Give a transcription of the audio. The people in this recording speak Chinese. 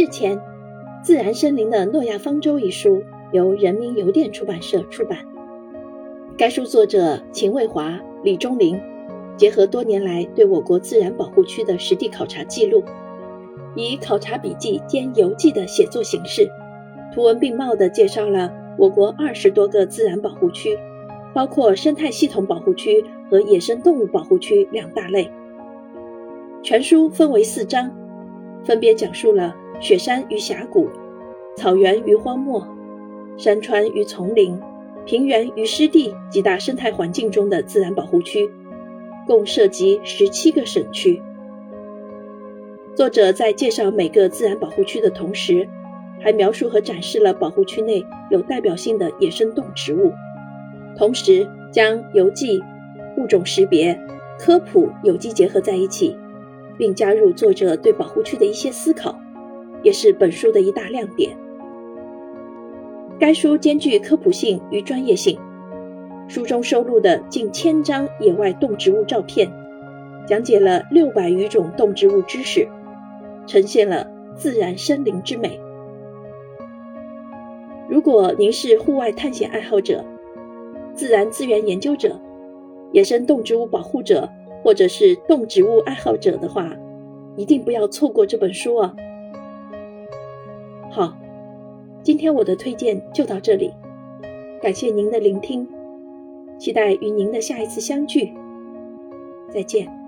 日前，《自然森林的诺亚方舟》一书由人民邮电出版社出版。该书作者秦卫华、李忠林结合多年来对我国自然保护区的实地考察记录，以考察笔记兼游记的写作形式，图文并茂地介绍了我国二十多个自然保护区，包括生态系统保护区和野生动物保护区两大类。全书分为四章，分别讲述了雪山与峡谷、草原与荒漠、山川与丛林、平原与湿地几大生态环境中的自然保护区，共涉及十七个省区。作者在介绍每个自然保护区的同时，还描述和展示了保护区内有代表性的野生动植物，同时将游记、物种识别、科普有机结合在一起。并加入作者对保护区的一些思考，也是本书的一大亮点。该书兼具科普性与专业性，书中收录的近千张野外动植物照片，讲解了六百余种动植物知识，呈现了自然森林之美。如果您是户外探险爱好者、自然资源研究者、野生动植物保护者，或者是动植物爱好者的话，一定不要错过这本书哦。好，今天我的推荐就到这里，感谢您的聆听，期待与您的下一次相聚，再见。